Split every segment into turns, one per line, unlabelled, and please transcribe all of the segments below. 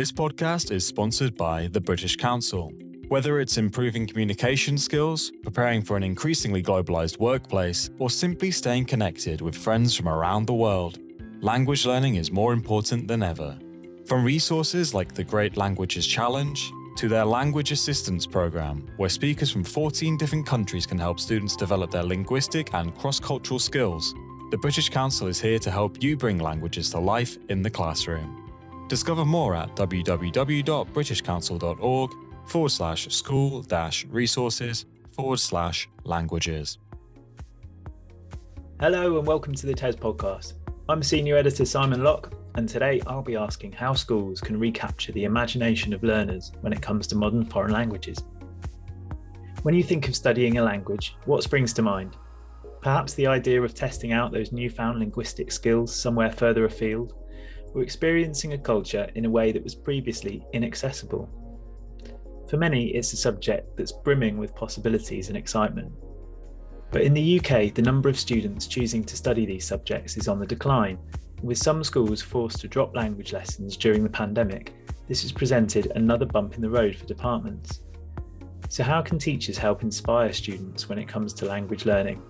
This podcast is sponsored by the British Council. Whether it's improving communication skills, preparing for an increasingly globalized workplace, or simply staying connected with friends from around the world, language learning is more important than ever. From resources like the Great Languages Challenge to their Language Assistance Program, where speakers from 14 different countries can help students develop their linguistic and cross cultural skills, the British Council is here to help you bring languages to life in the classroom. Discover more at www.britishcouncil.org forward slash school dash resources forward slash languages.
Hello and welcome to the TES podcast. I'm Senior Editor Simon Locke, and today I'll be asking how schools can recapture the imagination of learners when it comes to modern foreign languages. When you think of studying a language, what springs to mind? Perhaps the idea of testing out those newfound linguistic skills somewhere further afield, or experiencing a culture in a way that was previously inaccessible. For many, it's a subject that's brimming with possibilities and excitement. But in the UK, the number of students choosing to study these subjects is on the decline, with some schools forced to drop language lessons during the pandemic. This has presented another bump in the road for departments. So, how can teachers help inspire students when it comes to language learning?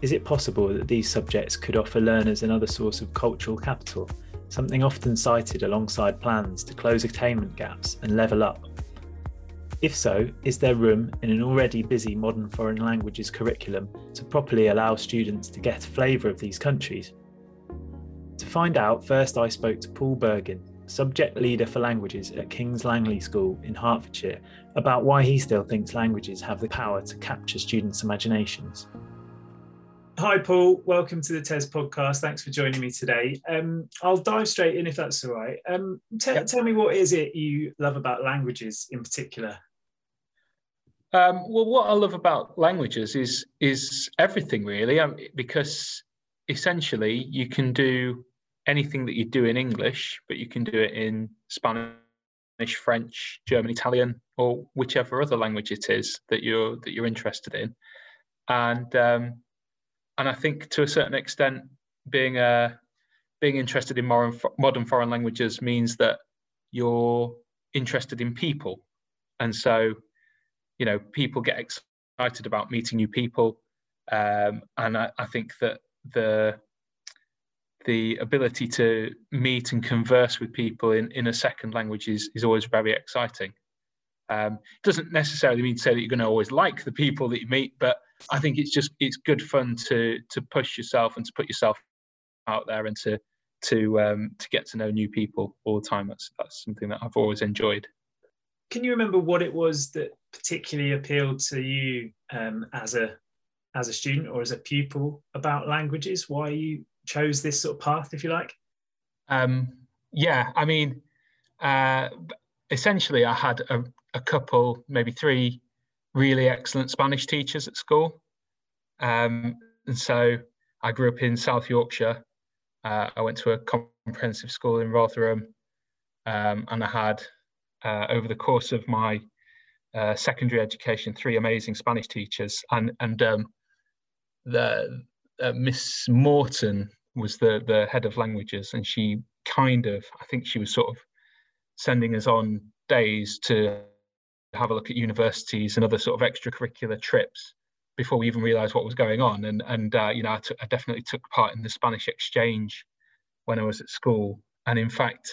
Is it possible that these subjects could offer learners another source of cultural capital, something often cited alongside plans to close attainment gaps and level up if so, is there room in an already busy modern foreign languages curriculum to properly allow students to get a flavour of these countries? To find out, first I spoke to Paul Bergen, subject leader for languages at King's Langley School in Hertfordshire, about why he still thinks languages have the power to capture students' imaginations. Hi, Paul. Welcome to the TES podcast. Thanks for joining me today. Um, I'll dive straight in if that's all right. Um, yep. Tell me what is it you love about languages in particular?
Um, well, what I love about languages is is everything really, um, because essentially you can do anything that you do in English, but you can do it in Spanish, French, German, Italian, or whichever other language it is that you're that you're interested in. And um, and I think to a certain extent, being a uh, being interested in modern modern foreign languages means that you're interested in people, and so you know people get excited about meeting new people. Um, and I, I, think that the the ability to meet and converse with people in, in a second language is, is always very exciting. Um, doesn't necessarily mean to say that you're going to always like the people that you meet but i think it's just it's good fun to to push yourself and to put yourself out there and to to um, to get to know new people all the time that's that's something that i've always enjoyed
can you remember what it was that particularly appealed to you um, as a as a student or as a pupil about languages? Why you chose this sort of path, if you like?
Um, yeah, I mean, uh, essentially, I had a, a, couple, maybe three, really excellent Spanish teachers at school, um, and so I grew up in South Yorkshire. Uh, I went to a comprehensive school in Rotherham, um, and I had uh, over the course of my uh, secondary education, three amazing Spanish teachers, and and um, the uh, Miss Morton was the the head of languages, and she kind of, I think she was sort of sending us on days to have a look at universities and other sort of extracurricular trips before we even realised what was going on. And and uh, you know, I, definitely took part in the Spanish exchange when I was at school, and in fact,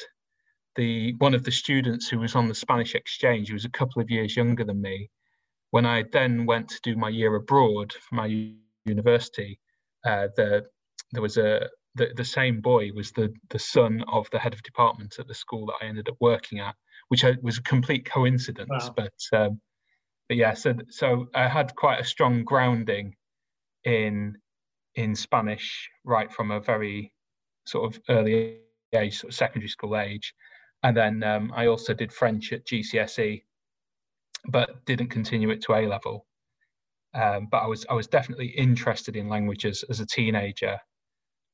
the one of the students who was on the Spanish exchange, who was a couple of years younger than me, when I then went to do my year abroad for my university, uh, the, there was a the, the same boy was the the son of the head of department at the school that I ended up working at, which was a complete coincidence. Wow. But um, but yeah, so so I had quite a strong grounding in in Spanish right from a very sort of early age, sort of secondary school age, and then um, I also did French at GCSE, but didn't continue it to A level. Um, but I was I was definitely interested in languages as a teenager,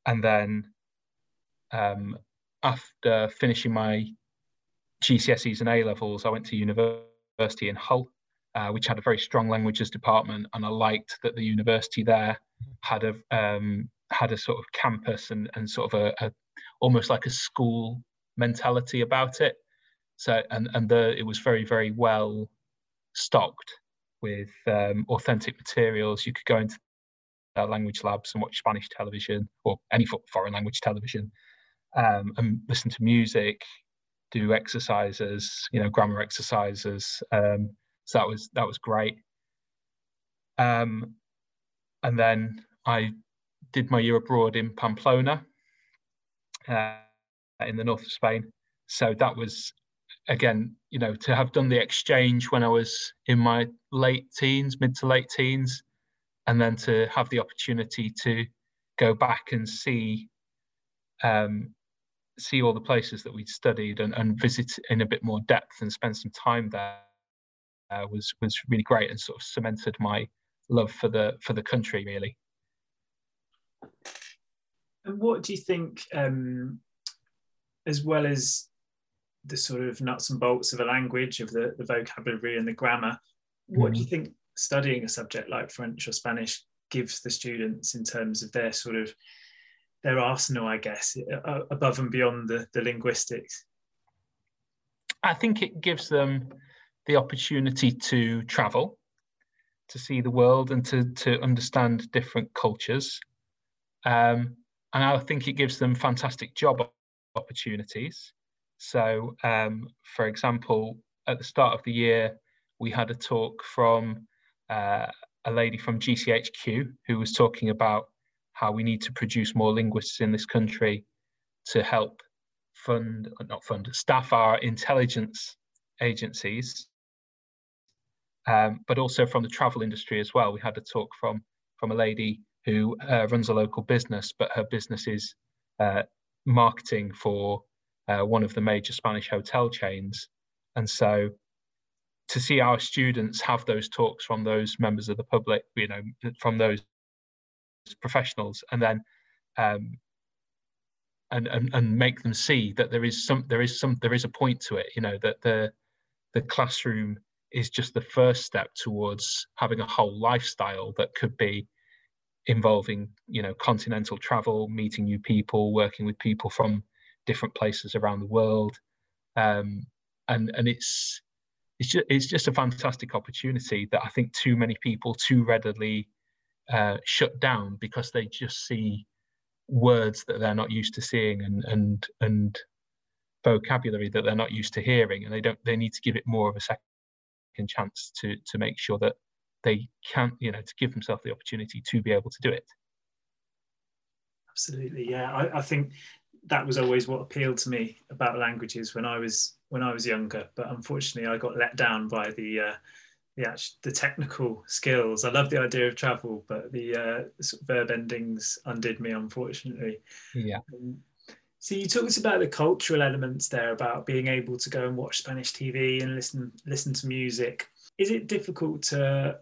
and then um, after finishing my GCSEs and A levels, I went to university in Hull, uh, which had a very strong languages department, and I liked that the university there had a um, had a sort of campus and, and sort of a, a almost like a school mentality about it. So and and the it was very very well stocked with um, authentic materials. You could go into uh, language labs and watch Spanish television or any foreign language television, um, and listen to music, do exercises, you know, grammar exercises. Um, so that was that was great. Um, and then I did my year abroad in Pamplona, uh, in the north of Spain. So that was again, you know, to have done the exchange when I was in my late teens, mid to late teens, and then to have the opportunity to go back and see um, see all the places that we'd studied and, and visit in a bit more depth and spend some time there uh, was was really great and sort of cemented my love for the for the country really.
And what do you think, um, as well as the sort of nuts and bolts of a language, of the, the vocabulary and the grammar, what mm. do you mm-hmm. think studying a subject like French or Spanish gives the students in terms of their sort of their arsenal, I guess, above and beyond the, the linguistics?
I think it gives them the opportunity to travel, to see the world, and to to understand different cultures. Um, and I think it gives them fantastic job opportunities. So, um, for example, at the start of the year, we had a talk from uh, a lady from GCHQ who was talking about how we need to produce more linguists in this country to help fund, not fund, staff our intelligence agencies, um, but also from the travel industry as well. We had a talk from from a lady who uh, runs a local business, but her business is uh, marketing for uh, one of the major Spanish hotel chains, and so to see our students have those talks from those members of the public, you know, from those professionals, and then um, and, and and make them see that there is some there is some there is a point to it. You know that the the classroom is just the first step towards having a whole lifestyle that could be involving you know continental travel, meeting new people, working with people from different places around the world, um, and and it's it's just it's just a fantastic opportunity that I think too many people too readily uh, shut down because they just see words that they're not used to seeing and and and vocabulary that they're not used to hearing, and they don't they need to give it more of a second chance to to make sure that they can you know to give themselves the opportunity to be able to do it.
Absolutely, yeah. I, I think that was always what appealed to me about languages when I was when I was younger, but unfortunately, I got let down by the uh, the the technical skills. I love the idea of travel, but the uh, sort of verb endings undid me, unfortunately.
Yeah. Um,
so you talked about the cultural elements there, about being able to go and watch Spanish TV and listen listen to music. Is it difficult to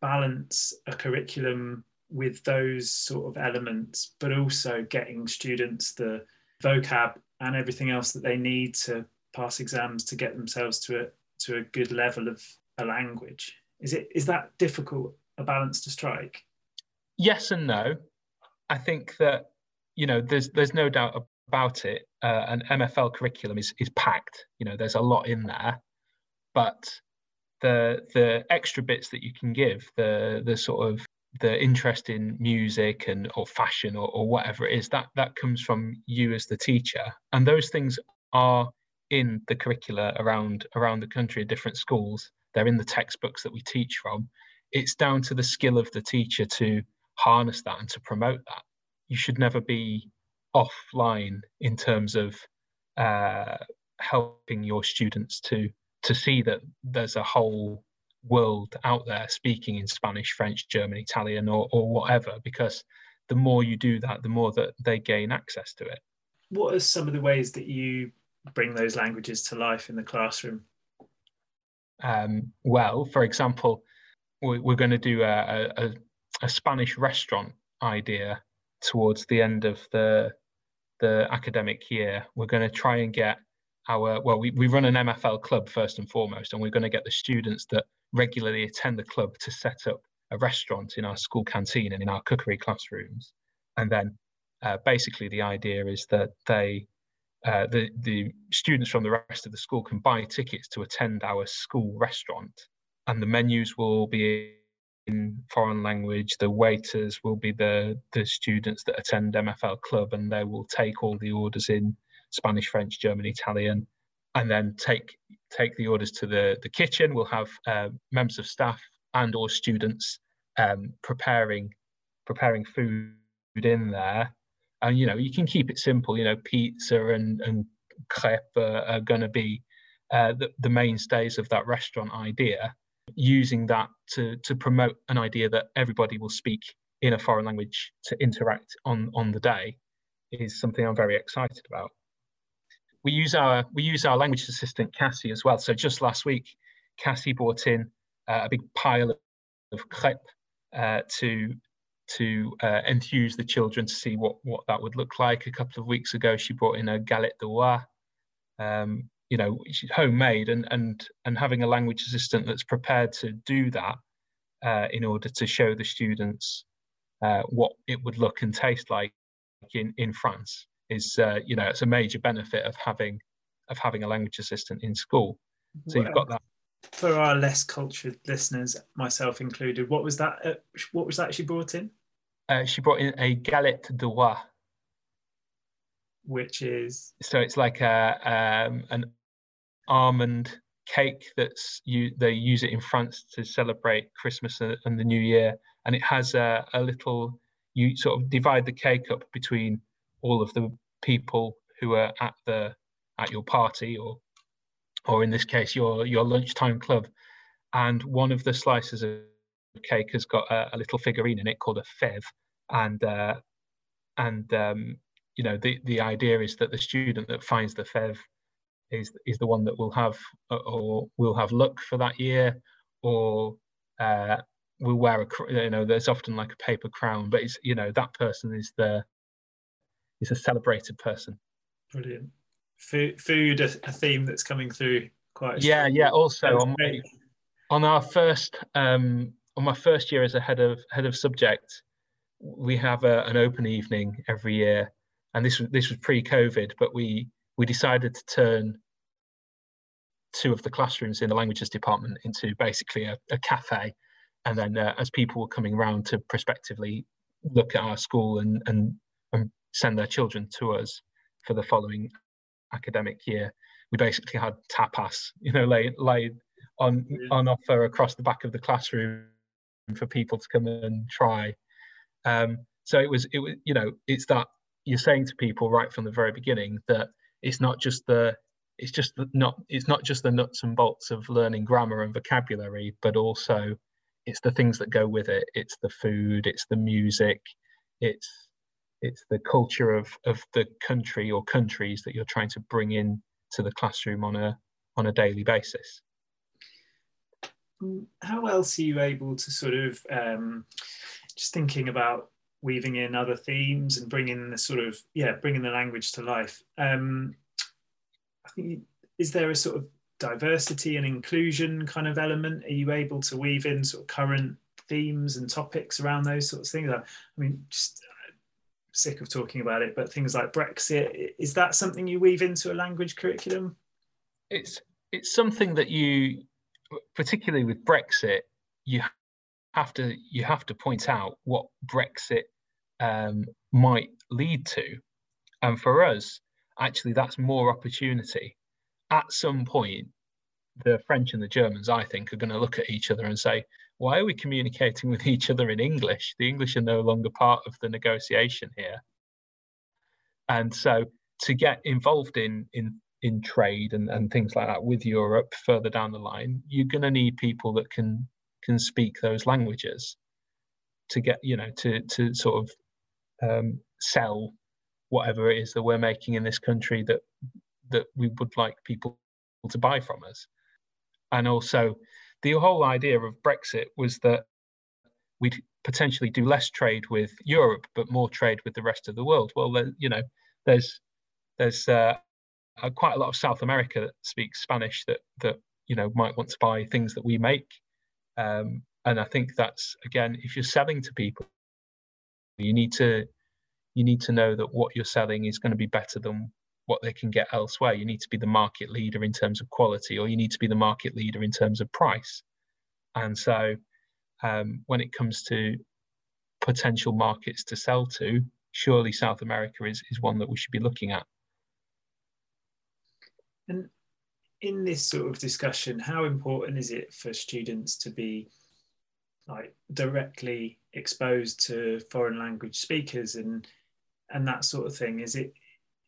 balance a curriculum with those sort of elements, but also getting students the vocab and everything else that they need to pass exams to get themselves to a to a good level of a language. Is it is that difficult a balance to strike?
Yes and no. I think that you know there's there's no doubt about it. Uh, an MFL curriculum is is packed. You know there's a lot in there, but the the extra bits that you can give, the the sort of the interest in music and or fashion or, or whatever it is, that that comes from you as the teacher, and those things are in the curricula around around the country at different schools. They're in the textbooks that we teach from. It's down to the skill of the teacher to harness that and to promote that. You should never be offline in terms of uh, helping your students to to see that there's a whole world out there speaking in Spanish, French, German, Italian, or, or whatever, because the more you do that, the more that they gain access to it.
What are some of the ways that you bring those languages to life in the classroom?
Um, well, for example, we're going to do a, a, a, Spanish restaurant idea towards the end of the the academic year. We're going to try and get our well, we, we run an MFL club first and foremost, and we're going to get the students that regularly attend the club to set up a restaurant in our school canteen and in our cookery classrooms. And then uh, basically the idea is that they uh, the the students from the rest of the school can buy tickets to attend our school restaurant, and the menus will be in foreign language. The waiters will be the the students that attend MFL club, and they will take all the orders in Spanish, French, German, Italian, and then take take the orders to the the kitchen. We'll have uh, members of staff and or students um, preparing preparing food in there and you know you can keep it simple you know pizza and and crepe are, going to be uh, the, the mainstays of that restaurant idea using that to to promote an idea that everybody will speak in a foreign language to interact on on the day is something i'm very excited about. We use our we use our language assistant cassie as well. So just last week cassie brought in uh, a big pile of crepe uh, to to uh, enthuse the children to see what what that would look like. A couple of weeks ago, she brought in a galette des rois, um, you know, homemade, and and and having a language assistant that's prepared to do that uh, in order to show the students uh, what it would look and taste like in in France is uh, you know it's a major benefit of having of having a language assistant in school. So you've got that
for our less cultured listeners, myself included, what was that? Uh, what was that she brought in?
Uh, she brought in a galette des rois,
which is
so it's like a um, an almond cake that's you they use it in France to celebrate Christmas and the New Year, and it has a, a little you sort of divide the cake up between all of the people who are at the at your party or or in this case, your your lunchtime club. And one of the slices of cake has got a, a little figurine in it called a fève, and uh, and um, you know the the idea is that the student that finds the fève is is the one that will have uh, or will have luck for that year, or uh, will wear a you know there's often like a paper crown, but it's you know that person is the is a celebrated person.
Brilliant food, food a, a theme that's coming through quite.
Yeah, yeah. Also on my, on our first um, on my first year as a head of head of subject, we have a, an open evening every year, and this was this was pre-COVID, but we we decided to turn two of the classrooms in the languages department into basically a, a cafe, and then uh, as people were coming around to prospectively look at our school and and and send their children to us for the following academic year, we basically had tapas, you know, laid, laid on on offer across the back of the classroom for people to come and try. Um, so it was it was you know it's that you're saying to people right from the very beginning that it's not just the it's just the, not it's not just the nuts and bolts of learning grammar and vocabulary, but also it's the things that go with it. It's the food, it's the music, it's it's the culture of of the country or countries that you're trying to bring in to the classroom on a on a daily basis.
Mm, how else are you able to sort of um, just thinking about weaving in other themes and bringing the sort of yeah bringing the language to life? Um, i think is there a sort of diversity and inclusion kind of element? Are you able to weave in sort of current themes and topics around those sorts of things? I mean just sick of talking about it, but things like Brexit, is that something you weave into a language curriculum?
It's it's something that you, particularly with Brexit, you have to you have to point out what Brexit um, might lead to, and for us, actually, that's more opportunity. At some point, the French and the Germans, I think, are going to look at each other and say, why are we communicating with each other in English? The English are no longer part of the negotiation here. And so to get involved in in in trade and, and things like that with Europe further down the line, you're gonna need people that can can speak those languages to get, you know, to to sort of um, sell whatever it is that we're making in this country that that we would like people to buy from us. And also the whole idea of Brexit was that we'd potentially do less trade with Europe, but more trade with the rest of the world. Well, you know, there's there's uh, quite a lot of South America that speaks Spanish that that you know might want to buy things that we make, um, and I think that's again, if you're selling to people, you need to you need to know that what you're selling is going to be better than what they can get elsewhere. You need to be the market leader in terms of quality, or you need to be the market leader in terms of price. And so, um, when it comes to potential markets to sell to, surely South America is, is one that we should be looking at.
And in this sort of discussion, how important is it for students to be like directly exposed to foreign language speakers and and that sort of thing? Is it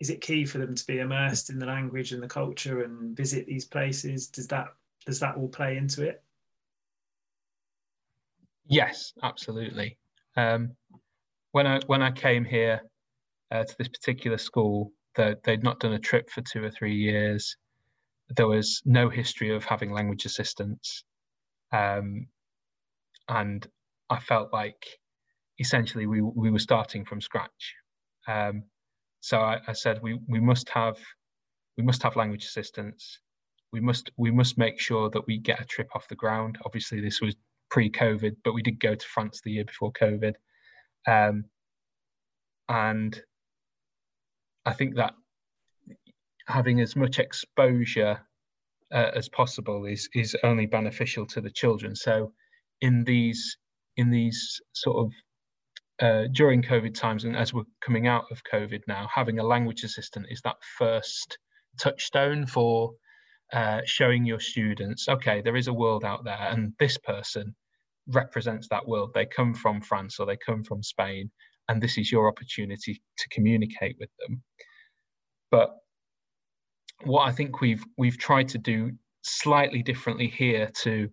is it key for them to be immersed in the language and the culture and visit these places? Does that does that all play into it?
Yes, absolutely. Um, when I when I came here uh, to this particular school, they'd not done a trip for two or three years. There was no history of having language assistants, um, and I felt like essentially we we were starting from scratch. Um, so I, I said we we must have we must have language assistants. We must we must make sure that we get a trip off the ground. Obviously, this was pre-COVID, but we did go to France the year before COVID, um, and I think that having as much exposure uh, as possible is is only beneficial to the children. So, in these in these sort of uh, during COVID times and as we're coming out of COVID now, having a language assistant is that first touchstone for uh, showing your students, okay, there is a world out there, and this person represents that world. They come from France or they come from Spain, and this is your opportunity to communicate with them. But what I think we've we've tried to do slightly differently here to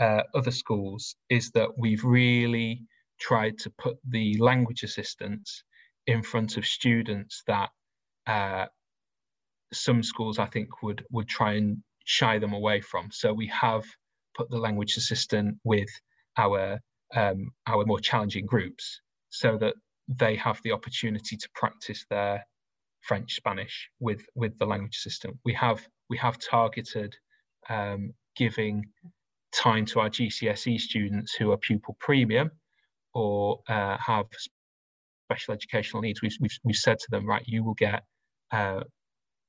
uh, other schools is that we've really tried to put the language assistants in front of students that uh, some schools I think would would try and shy them away from. So we have put the language assistant with our um, our more challenging groups so that they have the opportunity to practice their French Spanish with with the language system. We have we have targeted um, giving time to our GCSE students who are pupil premium or uh, have special educational needs. We've, we've, we've said to them, right, you will get uh,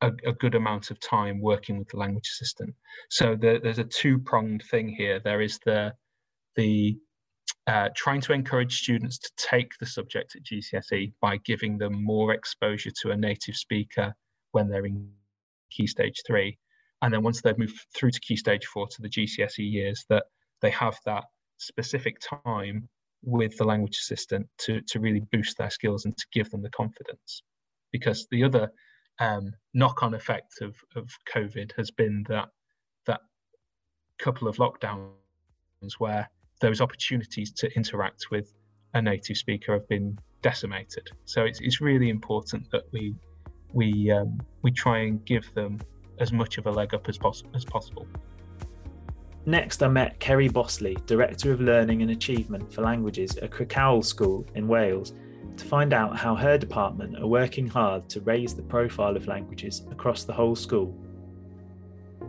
a, a, good amount of time working with the language assistant. So the, there's a two pronged thing here. There is the the uh, trying to encourage students to take the subject at GCSE by giving them more exposure to a native speaker when they're in key stage three. And then once they've moved through to key stage four to the GCSE years, that they have that specific time with the language assistant to, to really boost their skills and to give them the confidence. Because the other um, knock-on effect of, of COVID has been that that couple of lockdowns where those opportunities to interact with a native speaker have been decimated. So it's, it's really important that we we um, we try and give them as much of a leg up as, pos- as possible.
Next, I met Kerry Bosley, Director of Learning and Achievement for Languages at Crickhowell School in Wales, to find out how her department are working hard to raise the profile of languages across the whole school.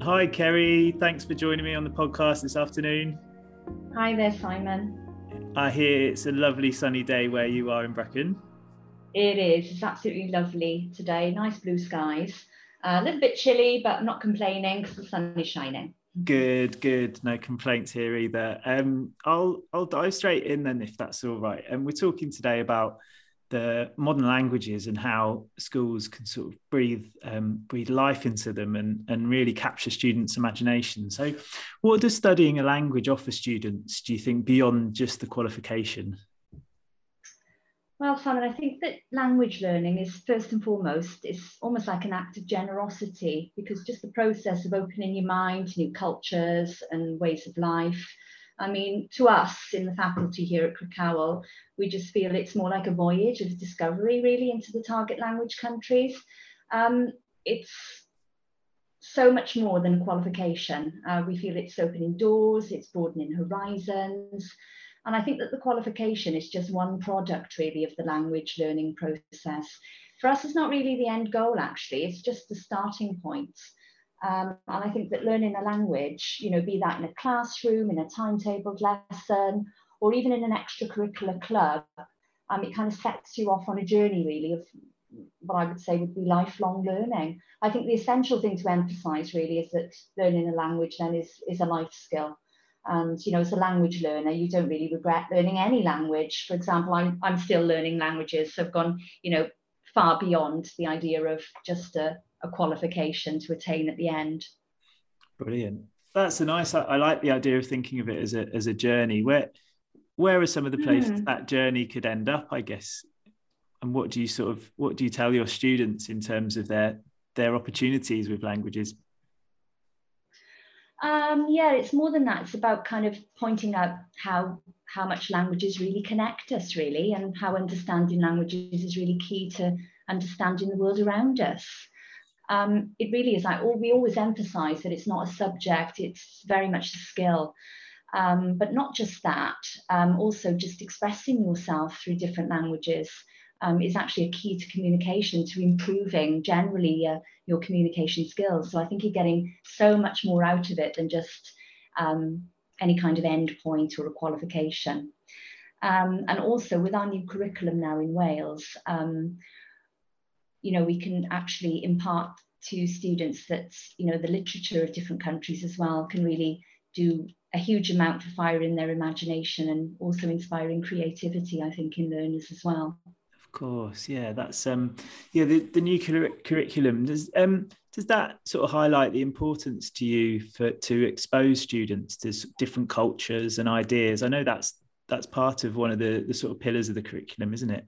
Hi, Kerry. Thanks for joining me on the podcast this afternoon.
Hi there, Simon.
I hear it's a lovely sunny day where you are in Brecon.
It is. It's absolutely lovely today. Nice blue skies. Uh, a little bit chilly, but I'm not complaining because the sun is shining.
Good, good. No complaints here either. Um, I'll I'll dive straight in then if that's all right. And we're talking today about the modern languages and how schools can sort of breathe um, breathe life into them and, and really capture students' imagination. So, what does studying a language offer students? Do you think beyond just the qualification?
Well, Simon, I think that language learning is first and foremost, it's almost like an act of generosity because just the process of opening your mind to new cultures and ways of life I mean, to us in the faculty here at Crickhowell, we just feel it's more like a voyage of discovery, really, into the target language countries. Um, it's so much more than qualification. Uh, we feel it's opening doors, it's broadening horizons. And I think that the qualification is just one product, really, of the language learning process. For us, it's not really the end goal, actually, it's just the starting point. Um, and I think that learning a language, you know, be that in a classroom, in a timetabled lesson, or even in an extracurricular club, um, it kind of sets you off on a journey really of what I would say would be lifelong learning. I think the essential thing to emphasize really is that learning a language then is, is a life skill. And you know, as a language learner, you don't really regret learning any language. For example, I'm I'm still learning languages, so I've gone, you know, far beyond the idea of just a, a qualification to attain at the end.
Brilliant. That's a nice. I, I, like the idea of thinking of it as a as a journey. Where where are some of the places mm. that journey could end up? I guess. And what do you sort of what do you tell your students in terms of their their opportunities with languages?
Um, yeah, it's more than that. It's about kind of pointing out how how much languages really connect us, really, and how understanding languages is really key to understanding the world around us. Um, it really is like we always emphasize that it's not a subject; it's very much a skill. Um, but not just that, um, also just expressing yourself through different languages um, is actually a key to communication, to improving generally uh, your communication skills. So I think you're getting so much more out of it than just um, any kind of endpoint or a qualification. Um, and also with our new curriculum now in Wales, um, you know, we can actually impart to students that, you know, the literature of different countries as well can really do a huge amount for firing their imagination and also inspiring creativity, I think, in learners as well
course, yeah, that's um, yeah, the, the new curriculum does um does that sort of highlight the importance to you for to expose students to different cultures and ideas? I know that's that's part of one of the the sort of pillars of the curriculum, isn't it?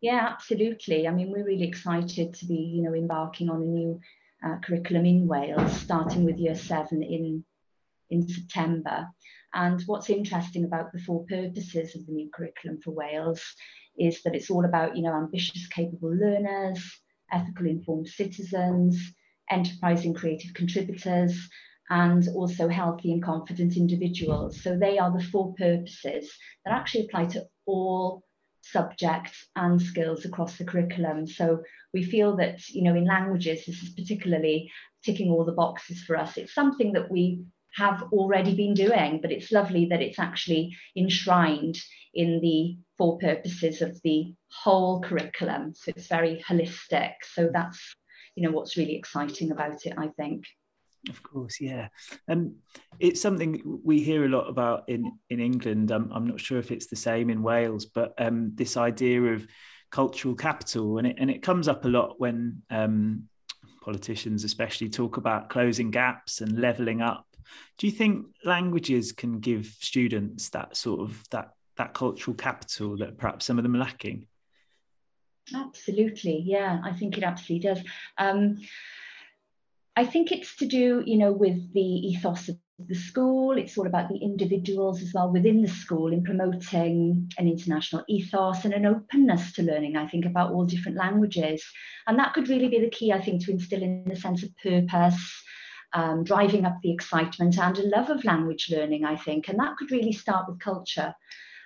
Yeah, absolutely. I mean, we're really excited to be, you know, embarking on a new uh, curriculum in Wales, starting with year seven in in September. And what's interesting about the four purposes of the new curriculum for Wales is that it's all about, you know, ambitious, capable learners, ethical, informed citizens, enterprising, creative contributors, and also healthy and confident individuals. So they are the four purposes that actually apply to all subjects and skills across the curriculum. So we feel that, you know, in languages, this is particularly ticking all the boxes for us. It's something that we have already been doing, but it's lovely that it's actually enshrined in the four purposes of the whole curriculum. So it's very holistic. So that's, you know, what's really exciting about it, I think.
Of course, yeah. Um, it's something we hear a lot about in, in England. I'm, I'm not sure if it's the same in Wales, but um, this idea of cultural capital, and it, and it comes up a lot when um, politicians especially talk about closing gaps and leveling up do you think languages can give students that sort of that that cultural capital that perhaps some of them are lacking?
Absolutely, yeah, I think it absolutely does. Um, I think it's to do, you know, with the ethos of the school. It's all about the individuals as well within the school in promoting an international ethos and an openness to learning, I think, about all different languages. And that could really be the key, I think, to instill in sense of purpose um, driving up the excitement and a love of language learning, I think. And that could really start with culture.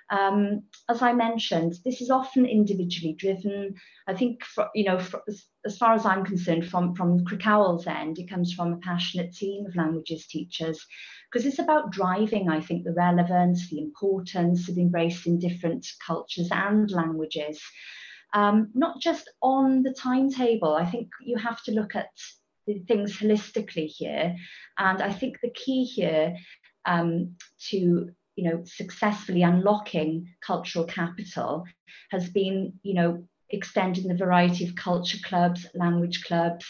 Um, as I mentioned, this is often individually driven. I think, for, you know, for, as, far as I'm concerned, from, from Crickhowell's end, it comes from a passionate team of languages teachers because it's about driving, I think, the relevance, the importance of embracing different cultures and languages. Um, not just on the timetable. I think you have to look at things holistically here. And I think the key here um, to you know successfully unlocking cultural capital has been you know extending the variety of culture clubs, language clubs,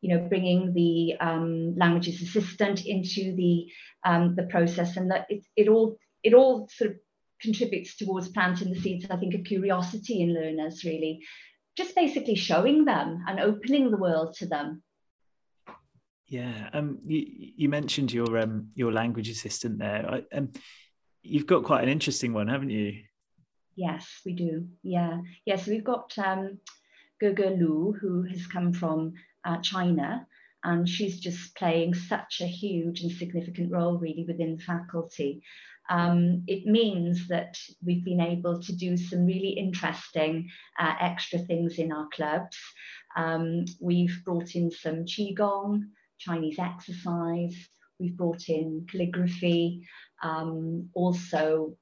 you know, bringing the um, languages assistant into the um, the process, and that it, it all it all sort of contributes towards planting the seeds, I think, of curiosity in learners. Really, just basically showing them and opening the world to them.
Yeah, um, you, you mentioned your um your language assistant there. I, um, you've got quite an interesting one, haven't you?
Yes, we do. Yeah, yes, we've got um, Gege Lu, who has come from uh, China, and she's just playing such a huge and significant role, really, within faculty. Um, it means that we've been able to do some really interesting uh, extra things in our clubs. Um, we've brought in some qigong. Chinese exercise. We've brought in calligraphy, um, also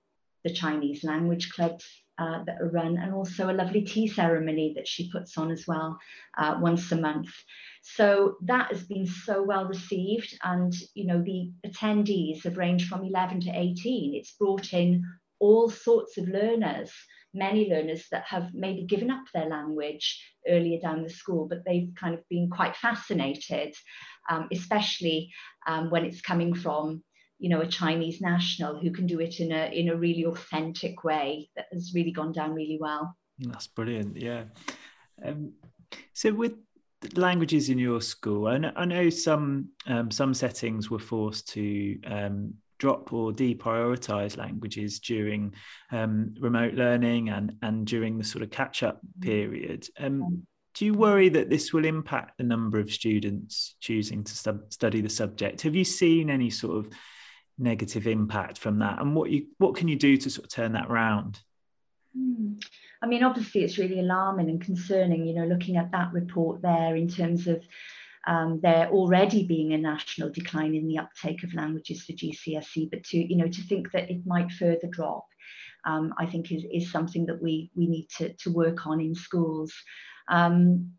the Chinese language clubs uh, that are run, and also a lovely tea ceremony that she puts on as well uh, once a month. So that has been so well received, and you know the attendees have ranged from 11 to 18. It's brought in all sorts of learners, many learners that have maybe given up their language earlier down the school, but they've kind of been quite fascinated, um, especially um, when it's coming from you know a Chinese national who can do it in a in a really authentic way that has really gone down really well.
That's brilliant. Yeah. Um, so with languages in your school, I know, I know some um, some settings were forced to um, drop or deprioritize languages during um, remote learning and and during the sort of catch up period. Um, do you worry that this will impact the number of students choosing to stu- study the subject? Have you seen any sort of negative impact from that, and what you what can you do to sort of turn that round?
Hmm. I mean, obviously, it's really alarming and concerning. You know, looking at that report there in terms of um, there already being a national decline in the uptake of languages for GCSE, but to you know to think that it might further drop, um, I think is, is something that we we need to, to work on in schools. Um,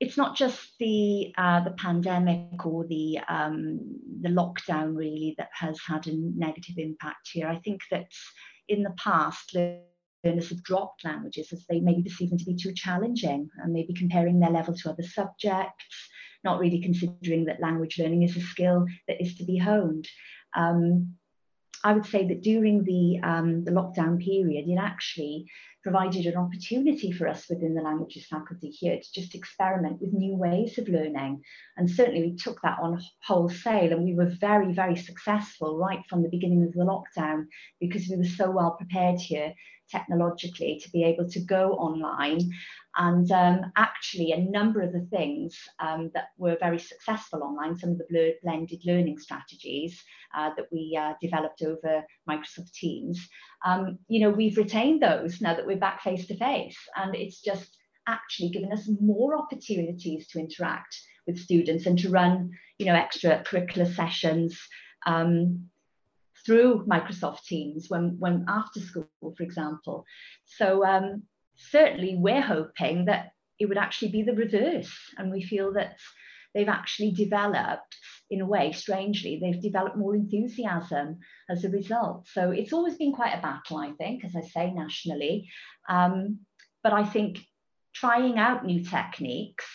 it's not just the uh, the pandemic or the um, the lockdown really that has had a negative impact here. I think that in the past learners have dropped languages as they maybe perceive them to be too challenging and maybe comparing their level to other subjects, not really considering that language learning is a skill that is to be honed. Um, I would say that during the, um, the lockdown period, it actually provided an opportunity for us within the languages faculty here to just experiment with new ways of learning. And certainly we took that on wholesale and we were very, very successful right from the beginning of the lockdown because we were so well prepared here technologically to be able to go online. And um, actually, a number of the things um, that were very successful online, some of the blended learning strategies uh, that we uh, developed over Microsoft Teams, um, you know, we've retained those now that we're back face to face. And it's just actually given us more opportunities to interact with students and to run, you know, extra curricular sessions um, through Microsoft Teams when, when after school, for example. So um, certainly we're hoping that it would actually be the reverse. And we feel that they've actually developed, in a way, strangely, they've developed more enthusiasm as a result. So it's always been quite a battle, I think, as I say, nationally. Um, but I think trying out new techniques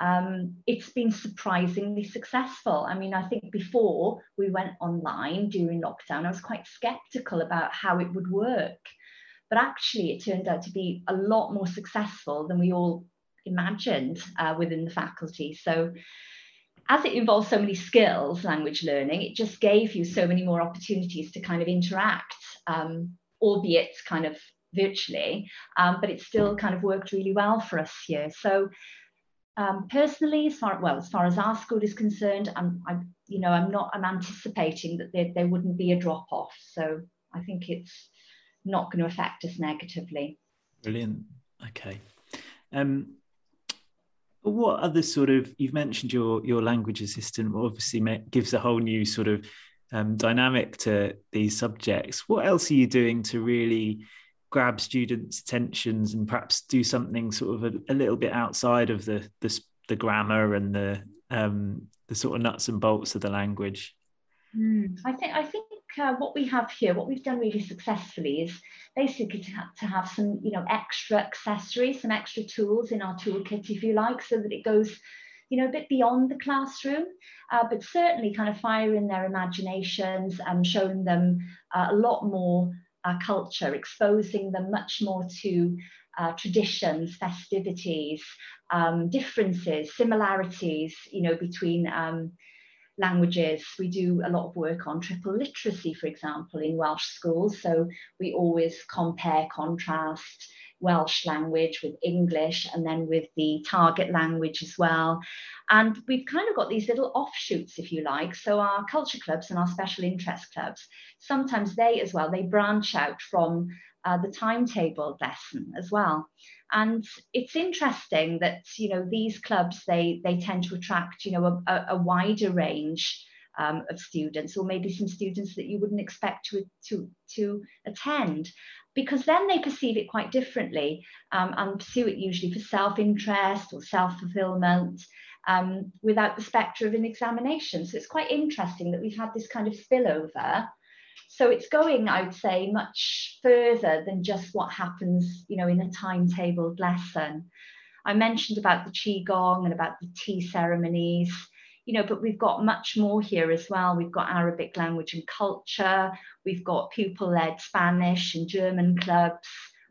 um, it's been surprisingly successful. I mean, I think before we went online during lockdown, I was quite skeptical about how it would work. But actually, it turned out to be a lot more successful than we all imagined uh, within the faculty. So, as it involves so many skills, language learning, it just gave you so many more opportunities to kind of interact, um, albeit kind of virtually, um, but it still kind of worked really well for us here. So um, personally, as far well as far as our school is concerned, I'm, I'm you know I'm not I'm anticipating that there, there wouldn't be a drop off. So I think it's not going to affect us negatively.
Brilliant. Okay. Um, what other sort of you've mentioned your your language assistant obviously gives a whole new sort of um, dynamic to these subjects. What else are you doing to really grab students' attentions and perhaps do something sort of a, a little bit outside of the, the, the grammar and the um, the sort of nuts and bolts of the language.
Mm, I think I think uh, what we have here, what we've done really successfully, is basically to have, to have some you know extra accessories, some extra tools in our toolkit, if you like, so that it goes you know, a bit beyond the classroom, uh, but certainly kind of firing their imaginations and showing them uh, a lot more our culture, exposing them much more to uh, traditions, festivities, um, differences, similarities, you know, between um, languages. We do a lot of work on triple literacy, for example, in Welsh schools. So we always compare, contrast, Welsh language with English and then with the target language as well. And we've kind of got these little offshoots, if you like. So our culture clubs and our special interest clubs, sometimes they as well, they branch out from uh, the timetable lesson as well. And it's interesting that, you know, these clubs, they, they tend to attract, you know, a, a wider range um, of students, or maybe some students that you wouldn't expect to, to, to attend, because then they perceive it quite differently um, and pursue it usually for self interest or self fulfillment. Um, without the spectre of an examination. So it's quite interesting that we've had this kind of spillover. So it's going, I would say, much further than just what happens, you know, in a timetabled lesson. I mentioned about the Qigong and about the tea ceremonies you know, but we've got much more here as well. We've got Arabic language and culture, we've got pupil-led Spanish and German clubs.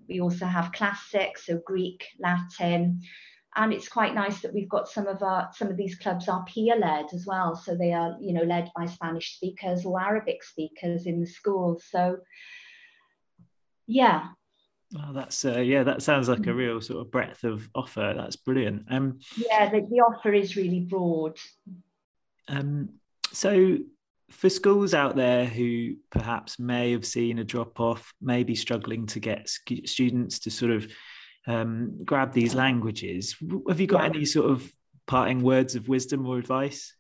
We also have classics, so Greek, Latin, and it's quite nice that we've got some of our some of these clubs are peer-led as well. So they are, you know, led by Spanish speakers or Arabic speakers in the schools. So yeah,
Oh, that's uh, yeah, that sounds like a mm. real sort of breadth of offer. That's brilliant. Um,
yeah, the, the offer is really broad.
Um, so for schools out there who perhaps may have seen a drop off, may be struggling to get students to sort of um, grab these languages, have you got yeah. any sort of parting words of wisdom or advice?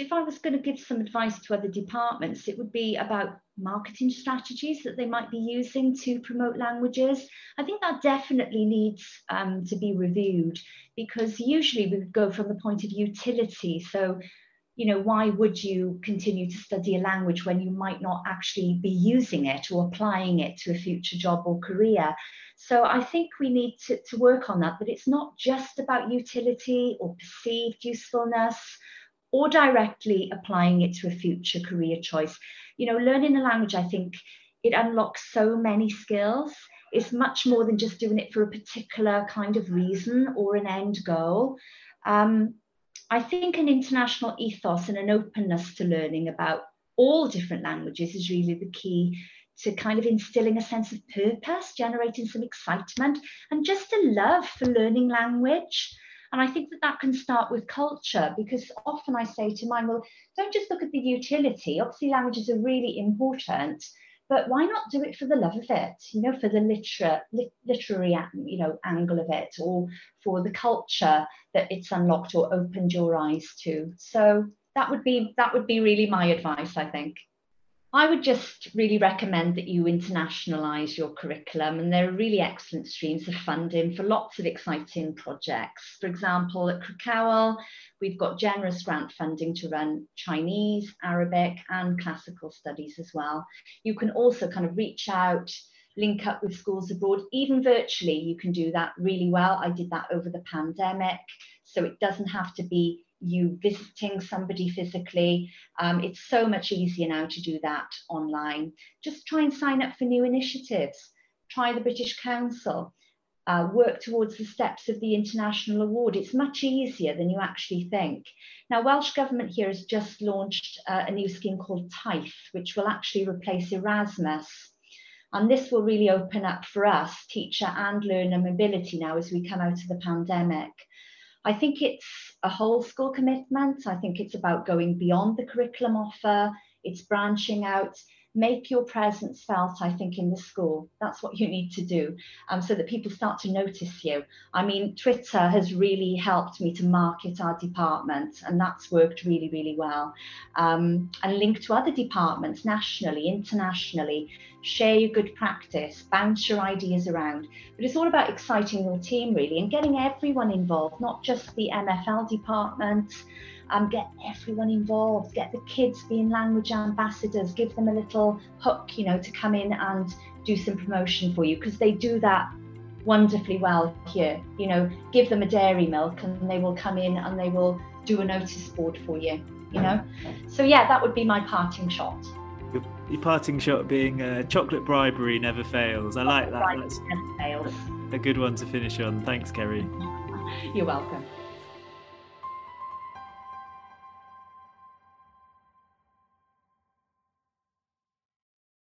If I was going to give some advice to other departments, it would be about marketing strategies that they might be using to promote languages. I think that definitely needs um, to be reviewed because usually we go from the point of utility. So, you know, why would you continue to study a language when you might not actually be using it or applying it to a future job or career? So I think we need to, to work on that, but it's not just about utility or perceived usefulness or directly applying it to a future career choice. You know, learning a language, I think it unlocks so many skills. It's much more than just doing it for a particular kind of reason or an end goal. Um, I think an international ethos and an openness to learning about all different languages is really the key to kind of instilling a sense of purpose, generating some excitement, and just a love for learning language. And I think that that can start with culture because often I say to mine, well, don't just look at the utility. Obviously, languages are really important, but why not do it for the love of it? You know, for the liter- literary, you know, angle of it, or for the culture that it's unlocked or opened your eyes to. So that would be that would be really my advice, I think. I would just really recommend that you internationalise your curriculum, and there are really excellent streams of funding for lots of exciting projects. For example, at Crickhowell, we've got generous grant funding to run Chinese, Arabic, and classical studies as well. You can also kind of reach out, link up with schools abroad, even virtually, you can do that really well. I did that over the pandemic, so it doesn't have to be you visiting somebody physically. Um, it's so much easier now to do that online. Just try and sign up for new initiatives. Try the British Council. Uh, work towards the steps of the international award. It's much easier than you actually think. Now, Welsh Government here has just launched uh, a new scheme called Taith, which will actually replace Erasmus. And this will really open up for us, teacher and learner mobility now as we come out of the pandemic. I think it's a whole school commitment. I think it's about going beyond the curriculum offer, it's branching out, make your presence felt, I think, in the school. That's what you need to do um, so that people start to notice you. I mean, Twitter has really helped me to market our department, and that's worked really, really well. Um, and link to other departments nationally, internationally, share your good practice, bounce your ideas around. But it's all about exciting your team, really, and getting everyone involved, not just the MFL department um, get everyone involved, get the kids being language ambassadors, give them a little hook, you know, to come in and do some promotion for you because they do that wonderfully well here. You know, give them a dairy milk and they will come in and they will do a notice board for you, you know. So, yeah, that would be my parting shot.
Your, your parting shot being uh, chocolate bribery never fails. I like that.
That's never fails.
a good one to finish on. Thanks, Kerry.
You're welcome.